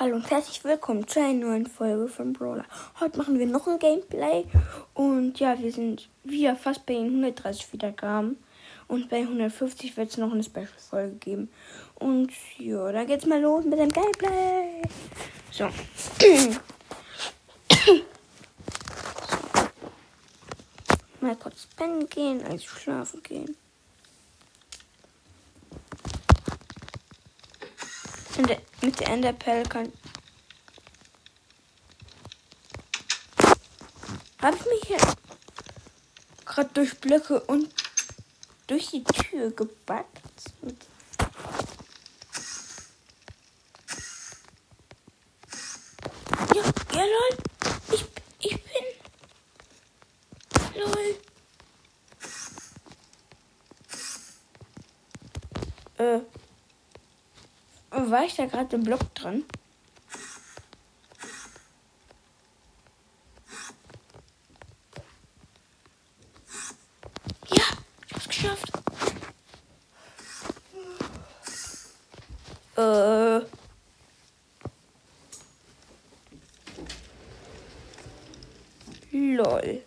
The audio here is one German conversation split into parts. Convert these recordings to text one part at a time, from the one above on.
Hallo und herzlich willkommen zu einer neuen Folge von Brawler. Heute machen wir noch ein Gameplay und ja, wir sind wieder fast bei den 130 Wiedergaben und bei 150 wird es noch eine Special-Folge geben. Und ja, dann geht's mal los mit dem Gameplay. So. mal kurz pennen gehen, also schlafen gehen. Der, mit der Enderpell kann. Habe ich mich hier gerade durch Blöcke und durch die Tür gebackt? Ja, ja, lol. Ich, ich bin. Lol. Äh. War ich da gerade im Block dran? Ja, ich hab's geschafft. Äh. Lol.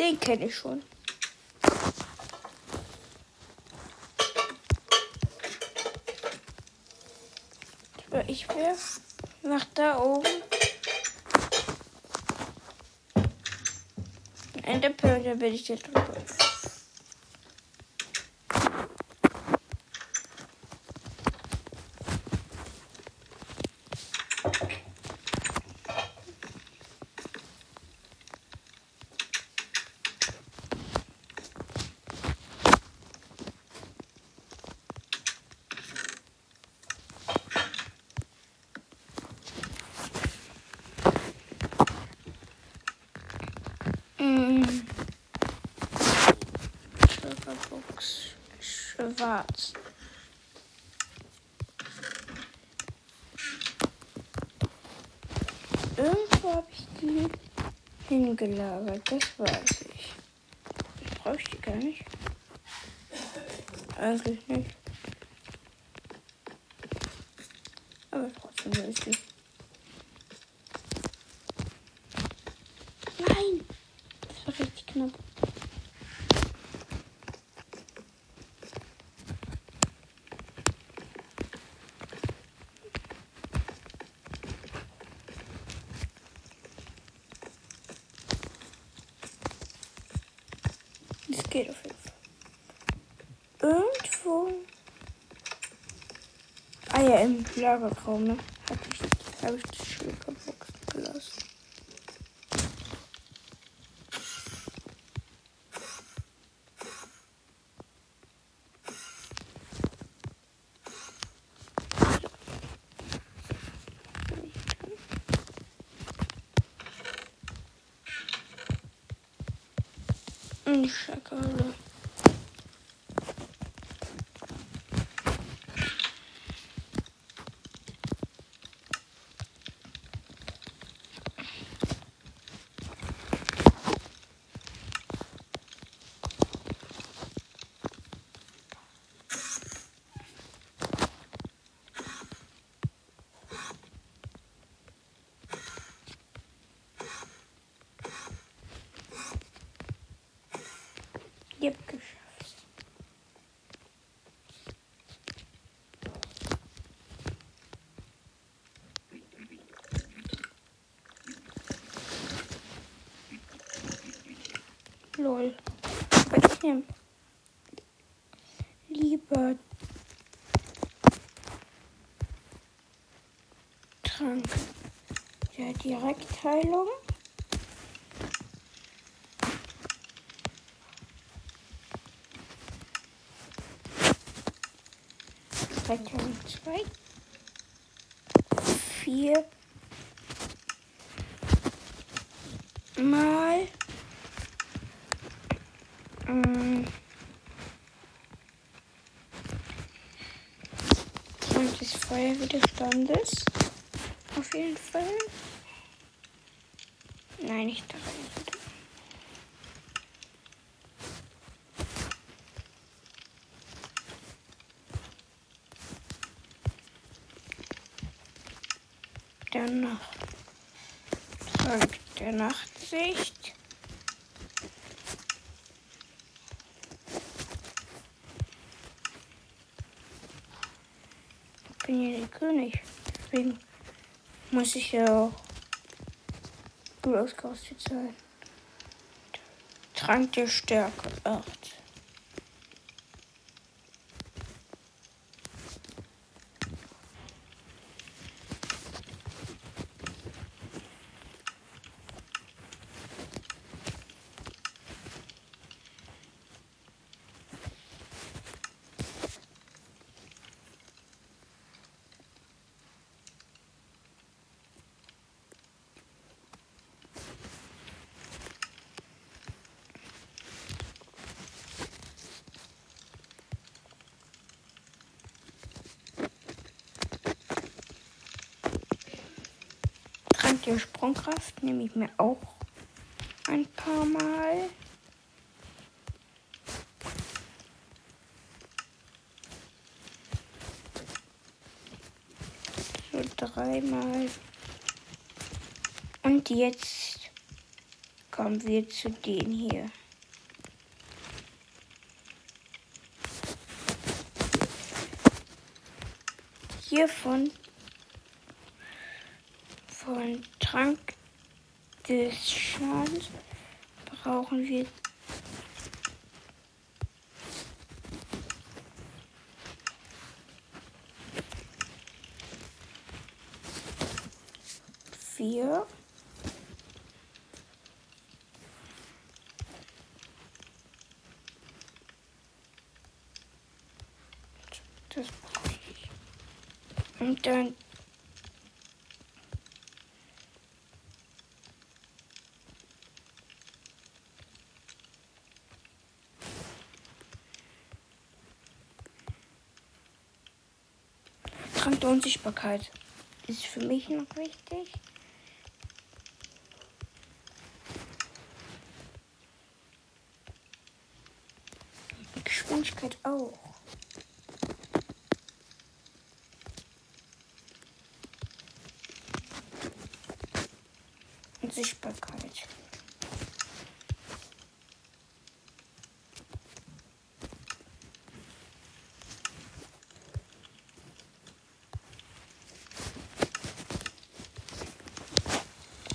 Den kenne ich schon. Ich will nach da oben. In der Pölle bin ich jetzt drüber. Schwarz. Irgendwo habe ich die hingelagert, das weiß ich. Ich brauche die gar nicht. Eigentlich nicht. Aber trotzdem will ich die. Nein! Das war richtig knapp. Das geht auf jeden Fall. Irgendwo. Ah ja, im Lagerraum, ne? Hab ich, hab ich die Schlägerbox gelassen. Schakale. Yep, geschafft. Lol. Nehme lieber Trank der Direktheilung. Titanic 2. 4 mal ähm, 20 Feuerwiderstandes. Auf jeden Fall. Nein, nicht da rein. Noch Trank der Nachtsicht. Ich bin ja der König. Deswegen muss ich ja auch gut ausgerüstet sein. Trank der Stärke 8. Der Sprungkraft nehme ich mir auch ein paar Mal. So dreimal. Und jetzt kommen wir zu den hier. Hiervon von Trank des Schadens brauchen wir vier. Das brauche ich. Und dann Der Unsichtbarkeit ist für mich noch wichtig. Geschwindigkeit auch. Unsichtbarkeit.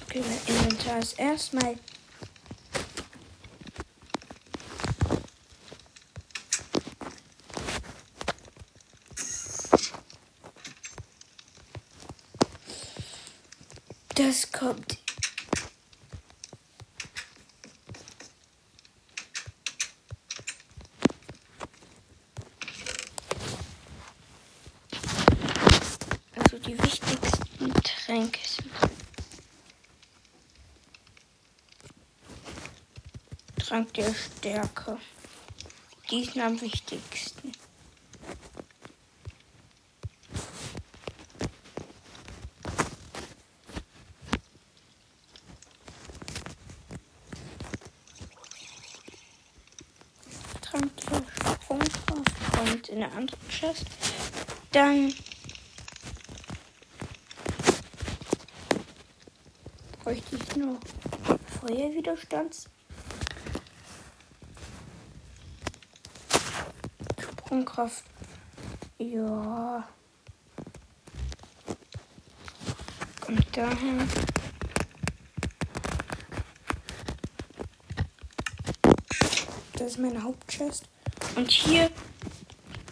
Okay, ist erstmal Das kommt. Also die wichtigsten Tränke sind Trank der Stärke. Die sind am wichtigsten. Trank der Sprungkraft kommt in der anderen Chest. Dann bräuchte ich nur Feuerwiderstands. Sprungkraft. Ja. Kommt dahin. Das ist meine Hauptchest. Und hier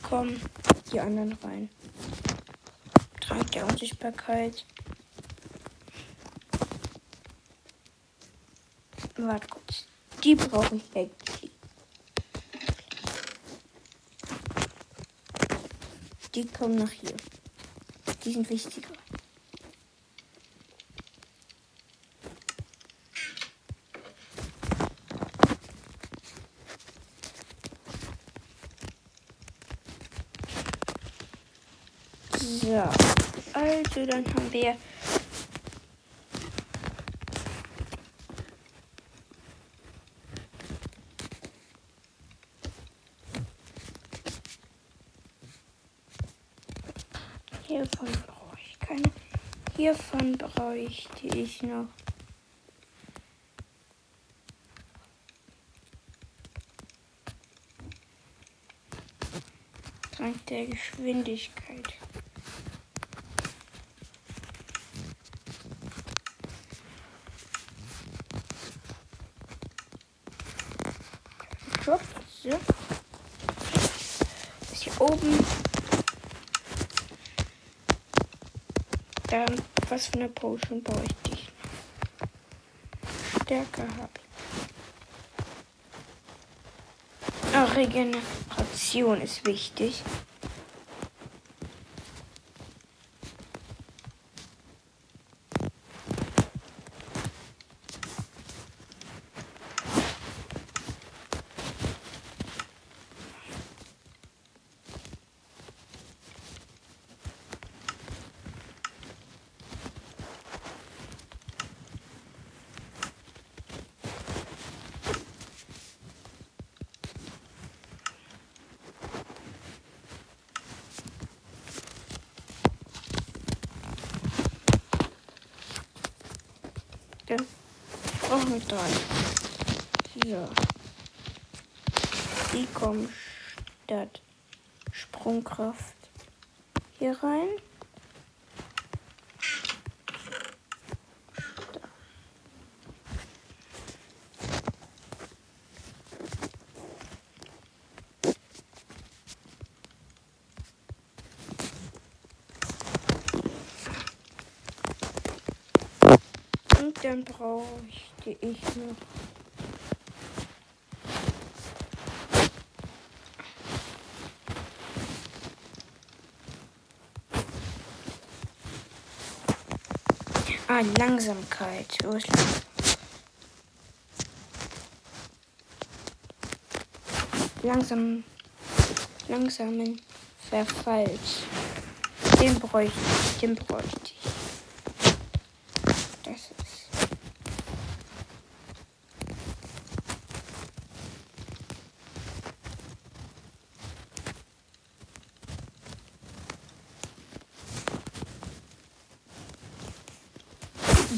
kommen die anderen rein. Trank der Unsichtbarkeit. Warte kurz. Die brauche ich eigentlich. Die kommen nach hier. Die sind wichtiger. So, also dann haben wir Hiervon brauche ich keine. Hiervon bräuchte ich noch. Trank der Geschwindigkeit. Drop. So. Das hier oben. Dann, was für eine Potion brauche ich dich? Stärke habe ich. Regeneration ist wichtig. Stärke. Brauchen drei. So. Die kommen statt Sprungkraft hier rein. dann brauchte ich noch. Ah, Langsamkeit. Wo ist Langsam. Langsamen Verfalls. Den bräuchte ich. Den bräuchte ich.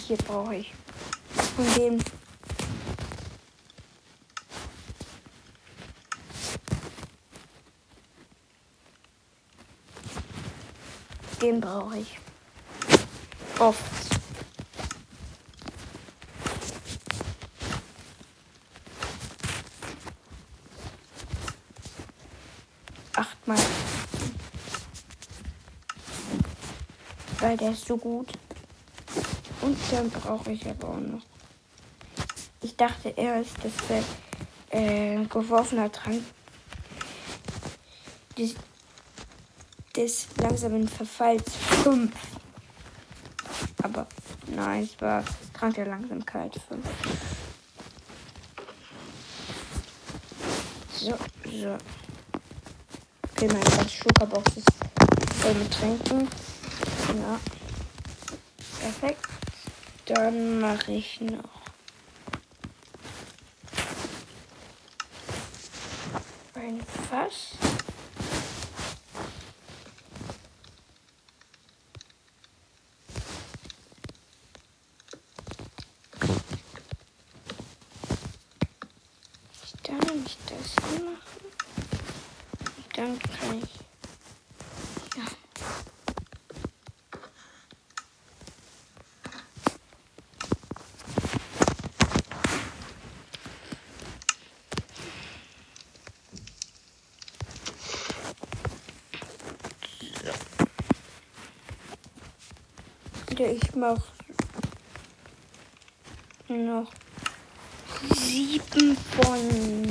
hier brauche ich. Von dem. Den brauche ich. Oft. Achtmal. Weil der ist so gut. Und dann brauche ich aber auch noch. Ich dachte erst, das wäre äh, geworfener Trank des, des langsamen Verfalls 5. Aber nein, es war Trank der Langsamkeit 5. So, so. Okay, mein ganzes Schluckerbox ist voll mit Tränken. Ja. Dann mache ich noch. Ein Fass. Ich das hier machen. Dann kann ich wieder. Ich mach noch sieben von.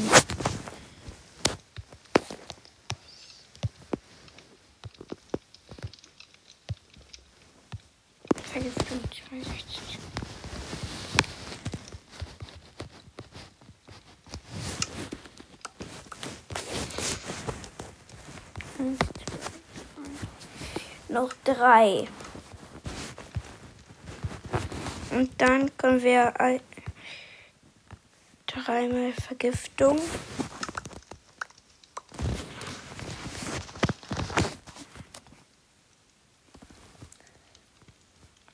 Noch drei. Und dann können wir dreimal Vergiftung.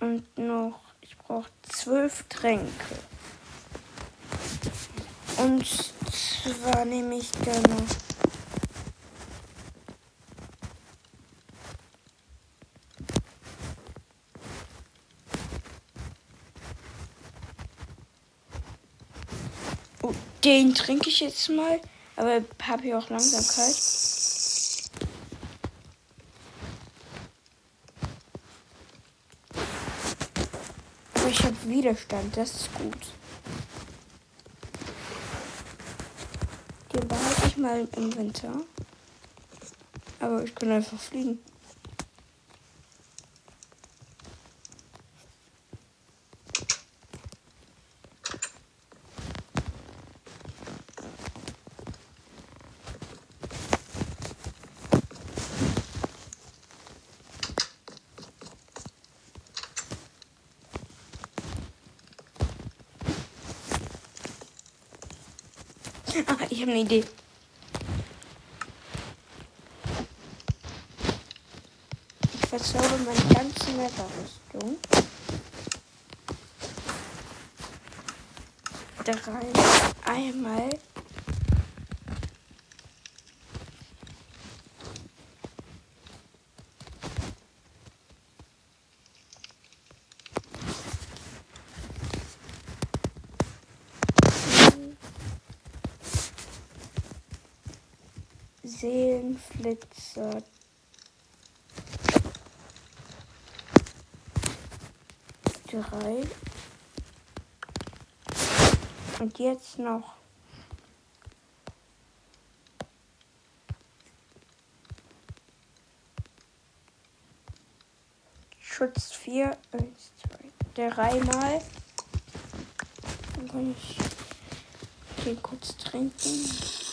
Und noch, ich brauche zwölf Tränke. Und zwar nehme ich dann noch Den trinke ich jetzt mal. Aber habe hier auch Langsamkeit. Aber ich habe Widerstand. Das ist gut. Den behalte ich mal im Winter. Aber ich kann einfach fliegen. Ah, ich habe eine Idee. Ich verzauber meine ganze Netherrüstung. Drei. Einmal. Seelenflitzer. Drei. Und jetzt noch. Schutz 4, 1, 2, dreimal. Dann kann ich hier kurz trinken.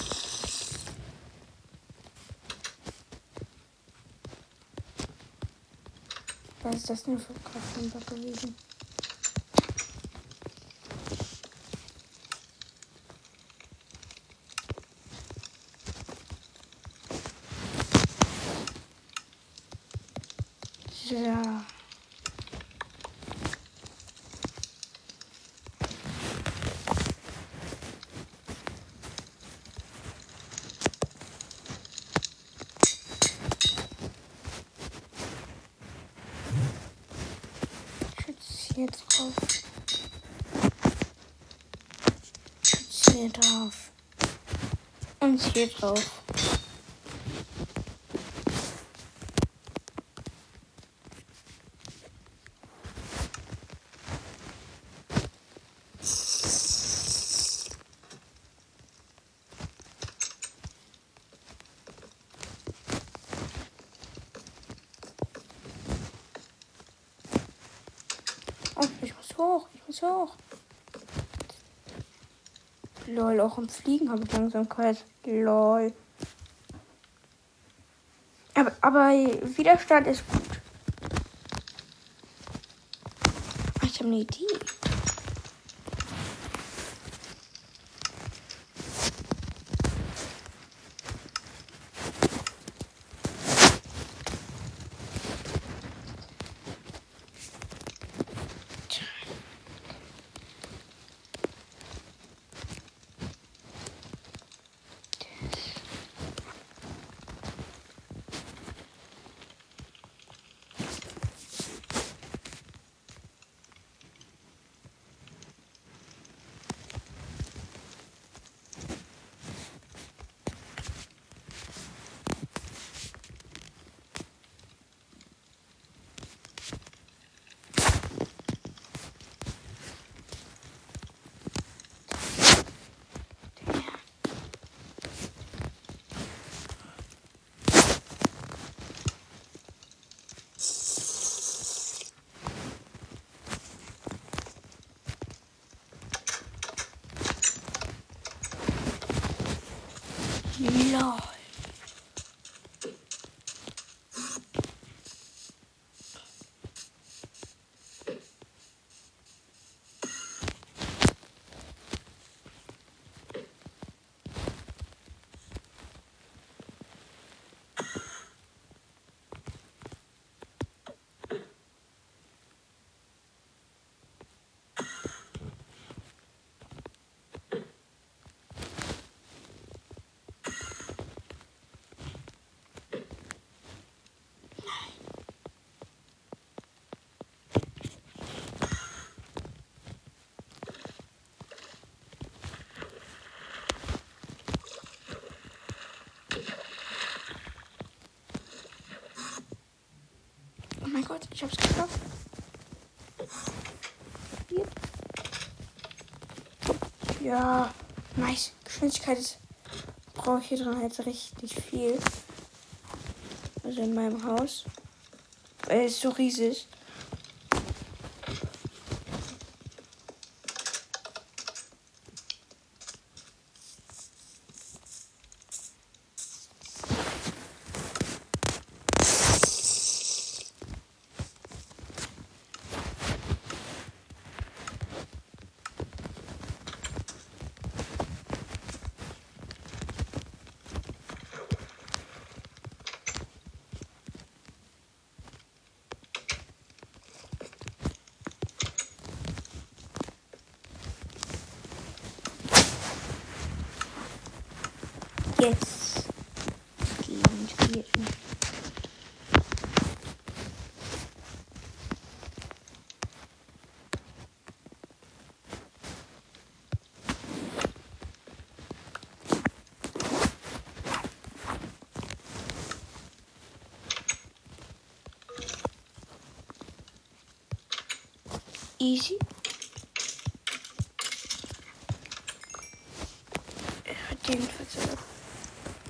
Was ist das denn für Krafthammer gewesen? So. hier drauf. Hier drauf. Und hier drauf. hoch, ich muss hoch. Lol, auch im Fliegen habe ich Langsamkeit. Lol. Aber, aber Widerstand ist gut. Ich habe eine Idee. Gott, ich hab's geschafft. Ja, nice. Geschwindigkeit ist brauche ich hier drin halt richtig viel. Also in meinem Haus. Weil es ist so riesig. Jetzt gehen wir in Easy. Hat jedenfalls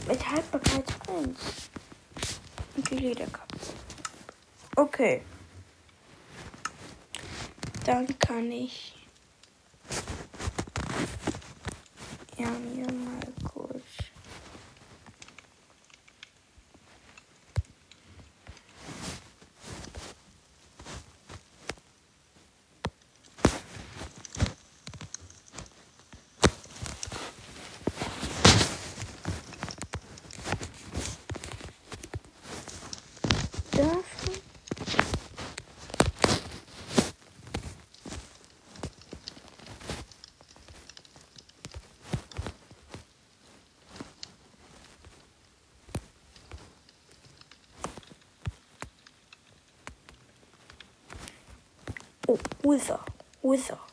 mit Haltbarkeit 1. Und die Lederkappe. Okay. Dann kann ich ja mir mal Wither. Wither.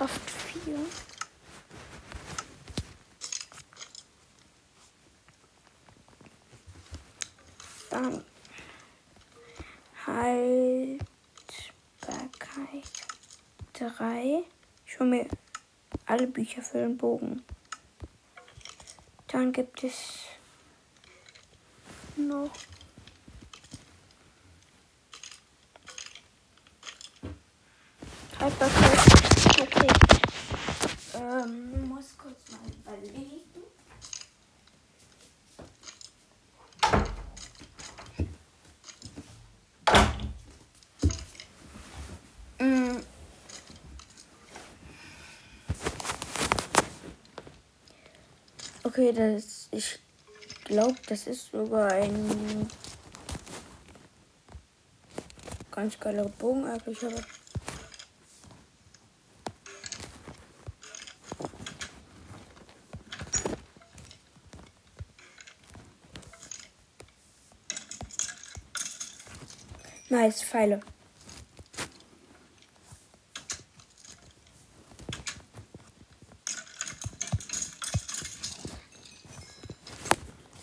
Kraft 4. Dann Haltbarkeit 3. Ich hole mir alle Bücher für den Bogen. Dann gibt es noch Haltbarkeit. Okay. Ähm, muss kurz mal überlegen. Okay, das ich glaube, das ist sogar ein ganz geile Bogen eigentlich, aber. Nice, Pfeile.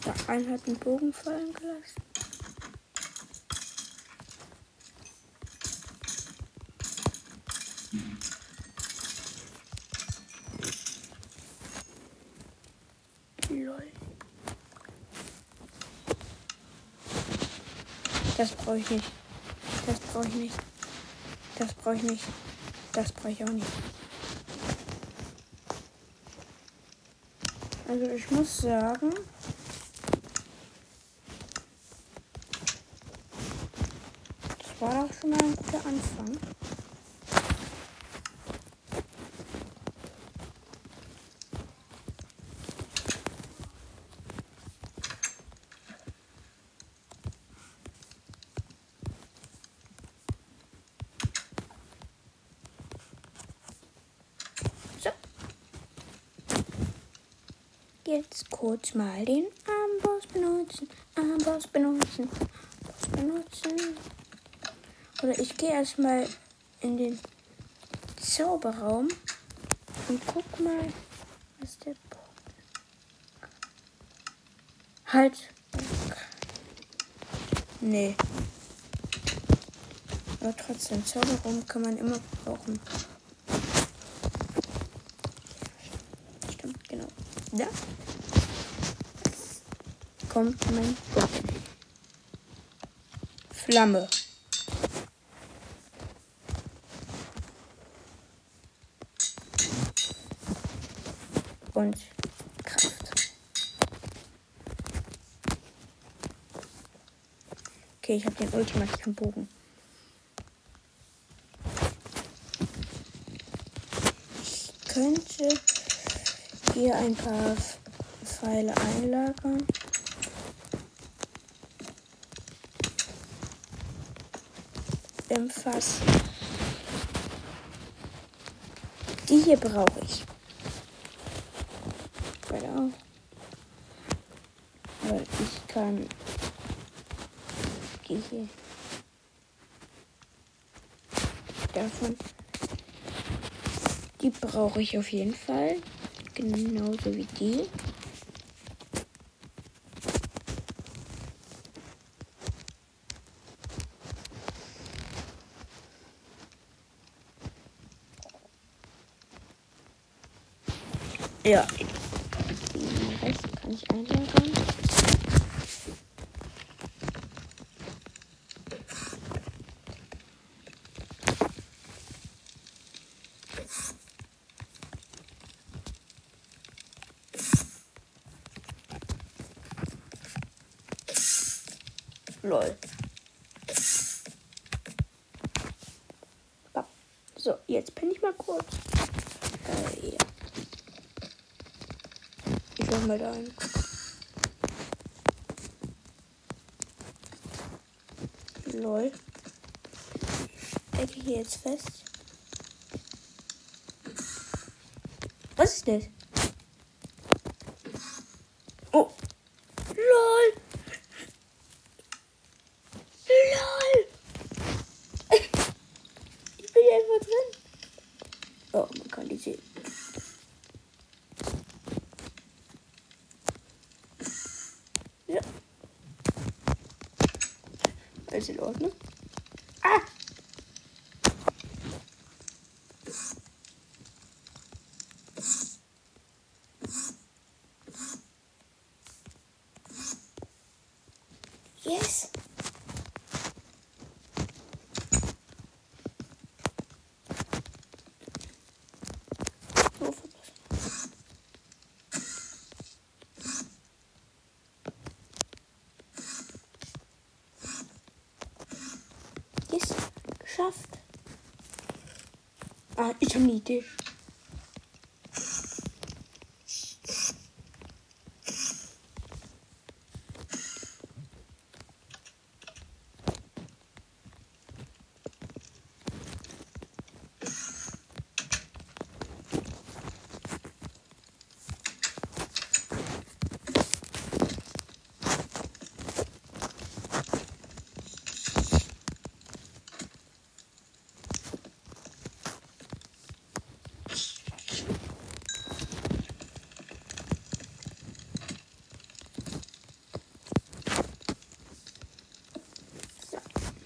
Der eine hat einen Bogen fallen gelassen. Das brauche ich nicht. Das brauche ich nicht. Das brauche ich nicht. Das brauche ich auch nicht. Also ich muss sagen, das war doch schon mal ein guter Anfang. So. Jetzt kurz mal den Armboss benutzen. Armboss benutzen. Armboss benutzen. Oder ich gehe erstmal in den Zauberraum und guck mal, was der Punkt. Halt. Nee. Aber trotzdem, Zauberraum kann man immer brauchen. Stimmt, genau. Da kommt mein. Flamme. Und Kraft. Okay, ich habe den ultimativen Bogen. Ich könnte hier ein paar Pfeile einlagern. Im Fass. Die hier brauche ich. Aber ich kann die hier davon. Die brauche ich auf jeden Fall. Genauso wie die. Ja. Den Rest kann ich einlagern. Lol. Bap. So, jetzt ich kurz. Äh, ja. Ich mach mal da ein. Lol. Stecke hier jetzt fest. Was ist das? Oh. Lol. Lol. Ich bin hier einfach drin. Oh, man kann die sehen. Ja. Alles in Ordnung. Ah! Yes. Oh, verpasst. Yes, geschafft. Ah, ich habe eine Idee.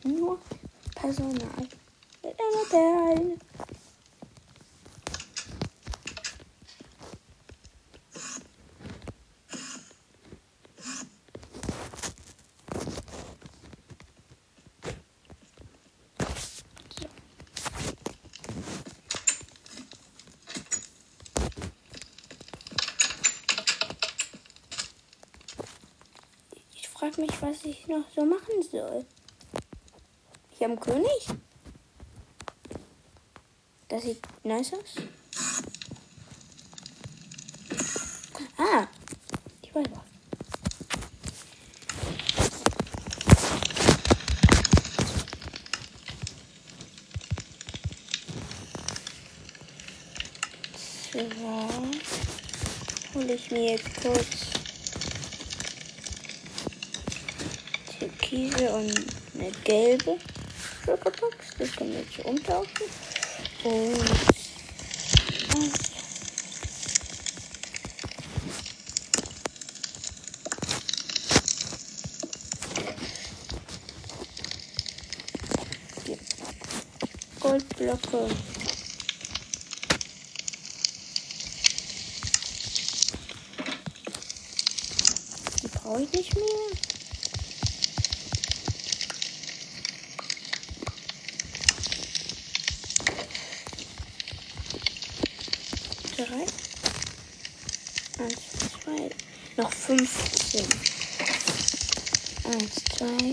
nur Personal. Mit einer Perle. Ich frage mich, was ich noch so machen soll. Ich habe einen König. Das sieht nice aus. Ah, die Weiber. Zwar hole ich mir jetzt kurz türkise und eine gelbe Schokobox. Das können wir jetzt hier umtauschen. Und Goldblöcke. Die brauche ich nicht mehr.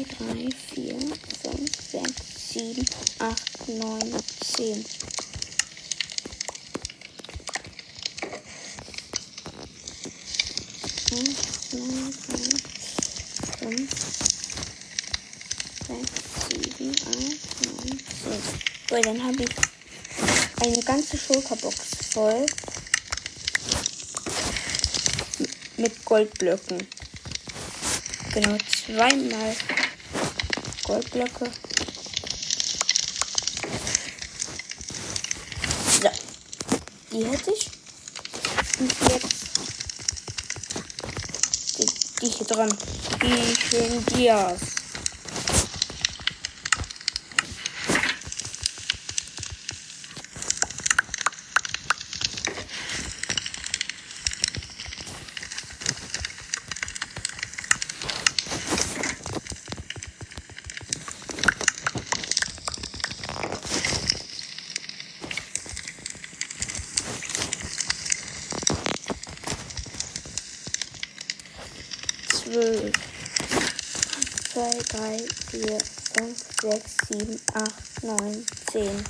3, 4, 5, 6, 7, 8, 9, 10. Eins, zwei, sechs, sieben, acht, neun, zehn. So, dann habe ich eine ganze Schulterbox voll mit Goldblöcken. Genau, zweimal Goldblöcke. So, die hätte ich. Und jetzt die, die hier dran. Die schönen Dias. zwölf. Zwei, drei, vier, fünf, sechs, sieben, acht, neun, zehn.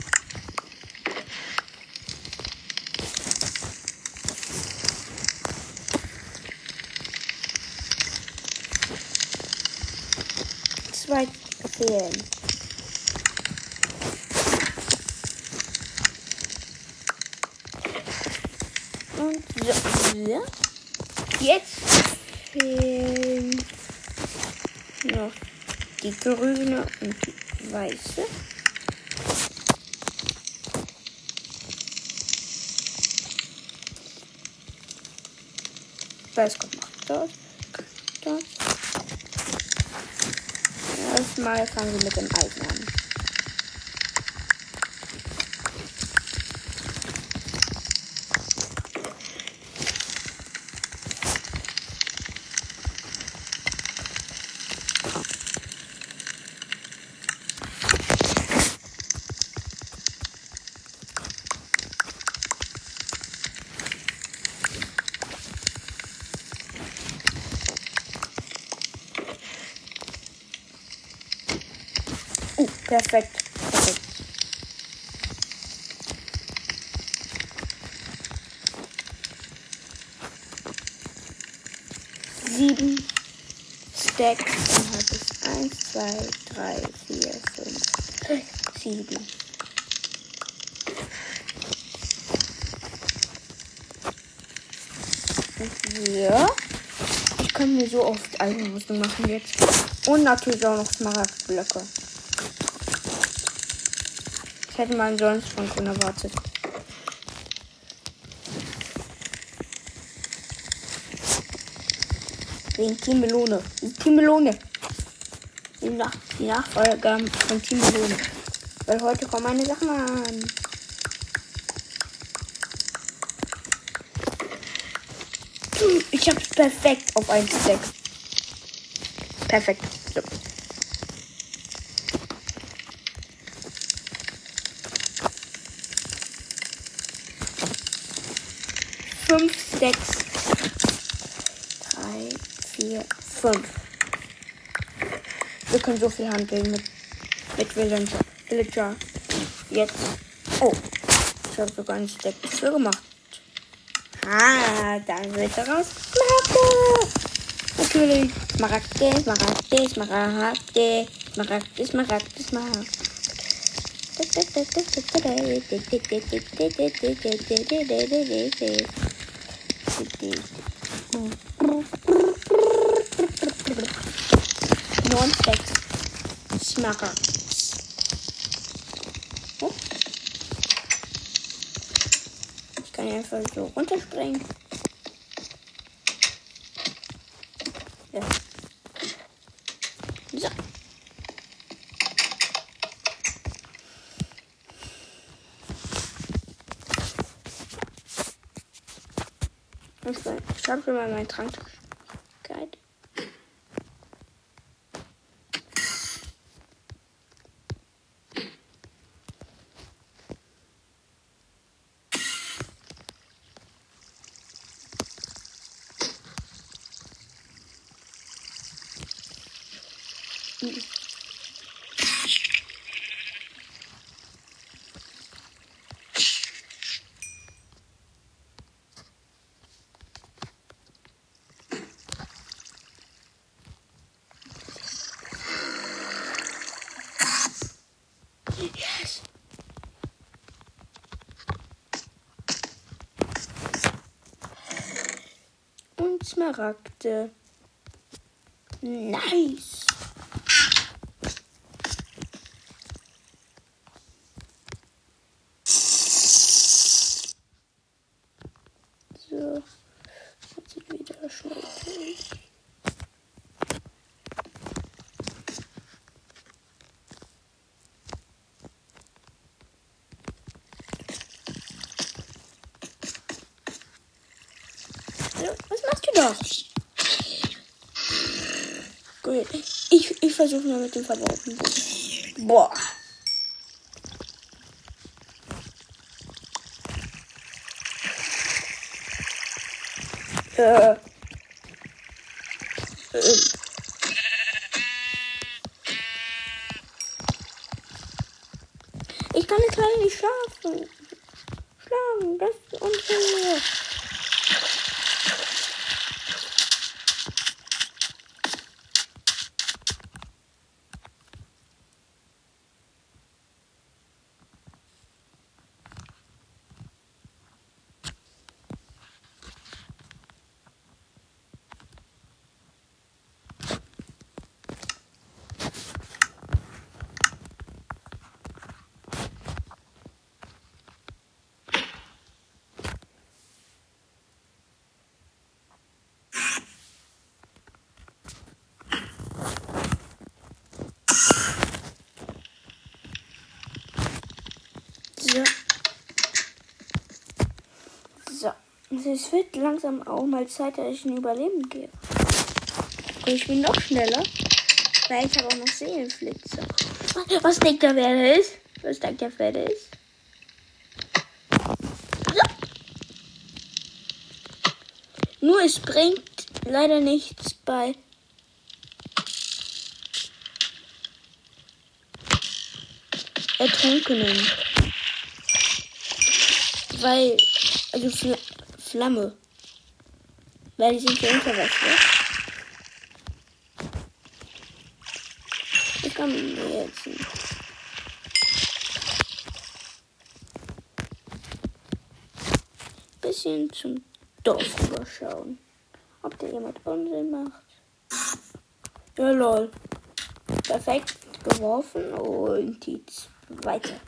Zwei fehlen. Und so. Ja. Jetzt fehlen noch die grüne und die weiße. Weiß kommt noch dort. dort. Erstmal fangen wir mit dem Eisen an. Uh, perfekt. perfekt. Sieben Stacks. Dann habe ich eins, zwei, drei, vier, fünf, sechs, sieben. Ja. Ich kann mir so oft Eisenrüstung machen jetzt. Und natürlich auch noch Smaragdblöcke. Hätte man sonst von Kuhn erwartet. Wegen Team Melone. Team Melone. Die, Nach die Nachfolger von Team Boom. Weil heute kommen meine Sachen an. Ich hab's perfekt auf 1,6. Perfekt. So. Fünf, sechs, drei, vier, fünf. Wir können so viel handeln mit, mit Villager. Jetzt. Oh. Ich habe sogar einen Stack dafür gemacht. Ah, dann wird daraus Smaragde. Natürlich. Smaragde, Smaragde, Smaragde, Smaragde, Smaragde, Smaragde. Neun Stacks. Smaragds. Oh. Ich kann einfach so runterspringen. Ja. So. Schreibe schon mal meinen Trankigkeit. Yes. Und Smaragde. Nice. So. Jetzt sind wieder schnell durch. So, Gut. Ich, ich versuche mal mit dem verbauten. Boah. Äh. Ich kann jetzt leider nicht schlafen. Schlafen, das ist unfair. So. So. Also es wird langsam auch mal Zeit, dass ich ein Überleben gehe. Und ich bin noch schneller. Weil ich habe auch noch Seelenflitzer. Was, denkt ihr, wer der ist? Was denkt ihr, wer der ist? Nur es bringt leider nichts bei. Ertrunkenen. Weil, also Flamme. Weil die sind ja unter Wasser. Ich kann mir jetzt ein bisschen zum Dorf rüberschauen. Ob da jemand Unsinn macht. Ja, lol. Perfekt geworfen und die zweite.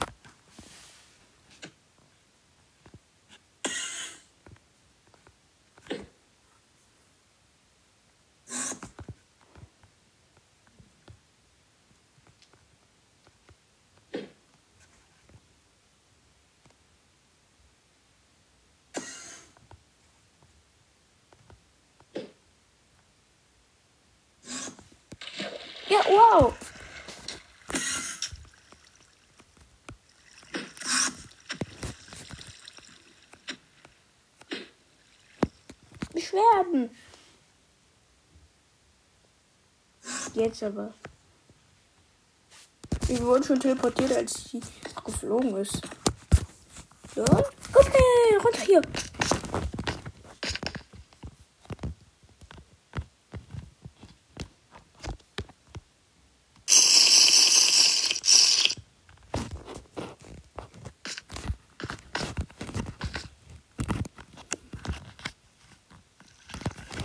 Jetzt aber. Ich wurde schon teleportiert, als sie geflogen ist. So, komm her, runter hier.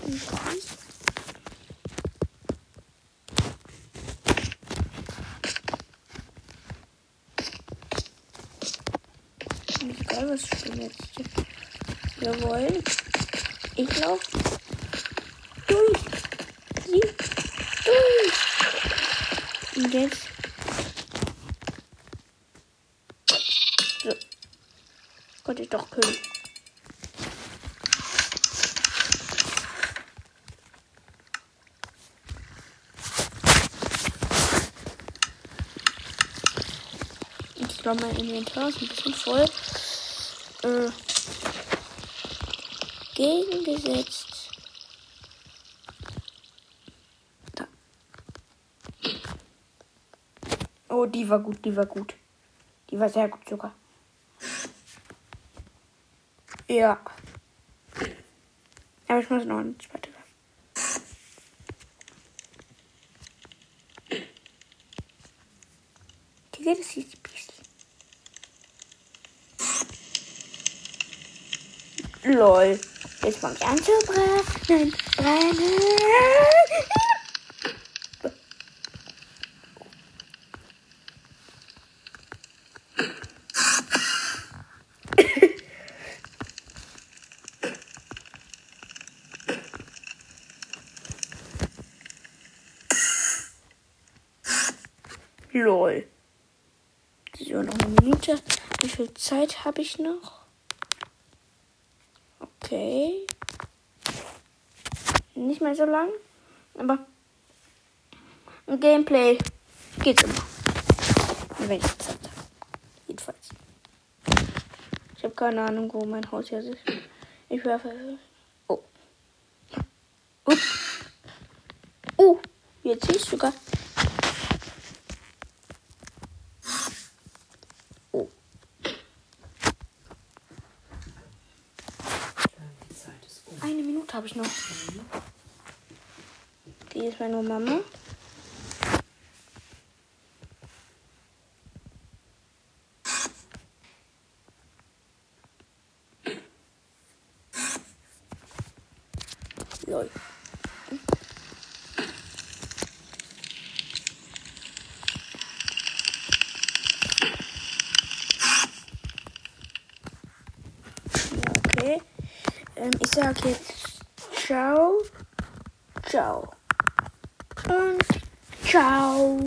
Egal, was ich denn jetzt Jawohl. Ich laufe durch. Sie durch. Und jetzt. So. Konnte ich doch können. Ich glaube, mein Inventar ist ein bisschen voll. Äh, gegengesetzt. Da. Oh, die war gut, die war gut. Die war sehr gut sogar. Ja. Aber ich muss noch eine zweite sagen. Die geht es jetzt ein bisschen. Lol. Ich an zu brennen. Brennen. Lol. So, noch eine Minute. Wie viel Zeit habe ich noch? Okay. Nicht mehr so lang. Aber im Gameplay geht's immer. Wenn ich Zeit habe. Jedenfalls. Ich habe keine Ahnung, wo mein Haus jetzt ist. Ich werfe. Oh. Ups. Oh, jetzt sehe ich sogar. Oh. Die Zeit ist. Eine Minute habe ich noch. Die ist